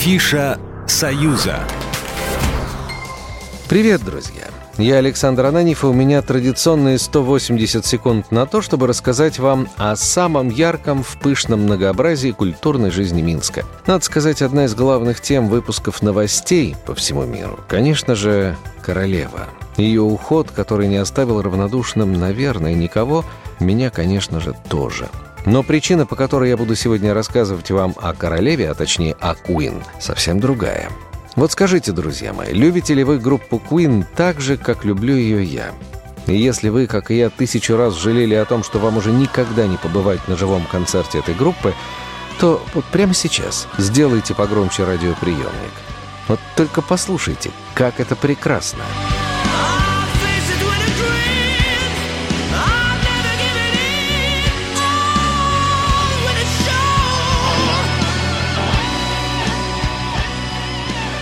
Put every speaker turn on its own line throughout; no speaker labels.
Афиша «Союза».
Привет, друзья! Я Александр Ананьев, и у меня традиционные 180 секунд на то, чтобы рассказать вам о самом ярком в пышном многообразии культурной жизни Минска. Надо сказать, одна из главных тем выпусков новостей по всему миру, конечно же, королева. Ее уход, который не оставил равнодушным, наверное, никого, меня, конечно же, тоже. Но причина, по которой я буду сегодня рассказывать вам о королеве, а точнее о Куин, совсем другая – вот скажите, друзья мои, любите ли вы группу Queen так же, как люблю ее я? И если вы, как и я, тысячу раз жалели о том, что вам уже никогда не побывать на живом концерте этой группы, то вот прямо сейчас сделайте погромче радиоприемник. Вот только послушайте, как это прекрасно.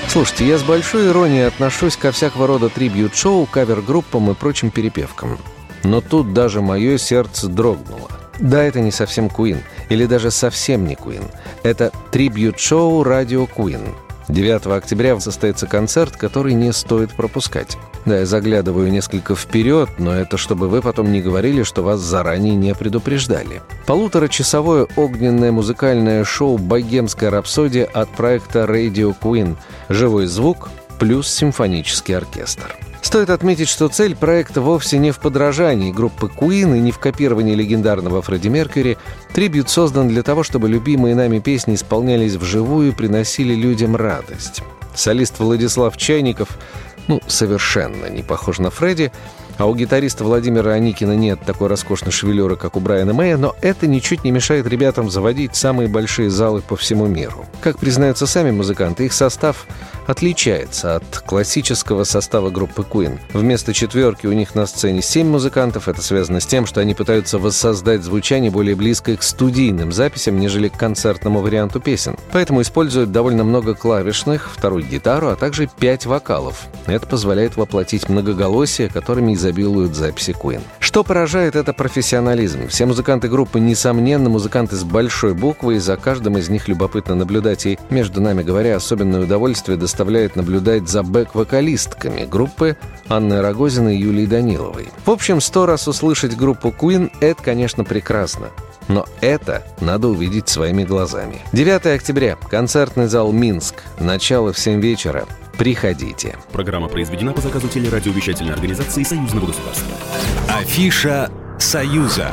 Слушайте, я с большой иронией отношусь ко всякого рода трибьют-шоу, кавер-группам и прочим перепевкам. Но тут даже мое сердце дрогнуло. Да, это не совсем Куин, или даже совсем не Куин. Это трибьют-шоу «Радио Куин». 9 октября состоится концерт, который не стоит пропускать. Да, я заглядываю несколько вперед, но это чтобы вы потом не говорили, что вас заранее не предупреждали. Полуторачасовое огненное музыкальное шоу «Богемская рапсодия» от проекта Radio Queen. Живой звук плюс симфонический оркестр. Стоит отметить, что цель проекта вовсе не в подражании группы Queen и не в копировании легендарного Фредди Меркьюри. Трибют создан для того, чтобы любимые нами песни исполнялись вживую и приносили людям радость. Солист Владислав Чайников, ну, совершенно не похож на Фредди, а у гитариста Владимира Аникина нет такой роскошной шевелюры, как у Брайана Мэя, но это ничуть не мешает ребятам заводить самые большие залы по всему миру. Как признаются сами музыканты, их состав отличается от классического состава группы Queen. Вместо четверки у них на сцене семь музыкантов. Это связано с тем, что они пытаются воссоздать звучание более близкое к студийным записям, нежели к концертному варианту песен. Поэтому используют довольно много клавишных, вторую гитару, а также пять вокалов. Это позволяет воплотить многоголосие, которыми изобилуют записи Queen. Что поражает, это профессионализм. Все музыканты группы, несомненно, музыканты с большой буквы, и за каждым из них любопытно наблюдать. И, между нами говоря, особенное удовольствие доставляет заставляет наблюдать за бэк-вокалистками группы Анны Рогозиной и Юлии Даниловой. В общем, сто раз услышать группу Queen — это, конечно, прекрасно. Но это надо увидеть своими глазами. 9 октября. Концертный зал «Минск». Начало в 7 вечера. Приходите.
Программа произведена по заказу телерадиовещательной организации Союзного государства. Афиша «Союза».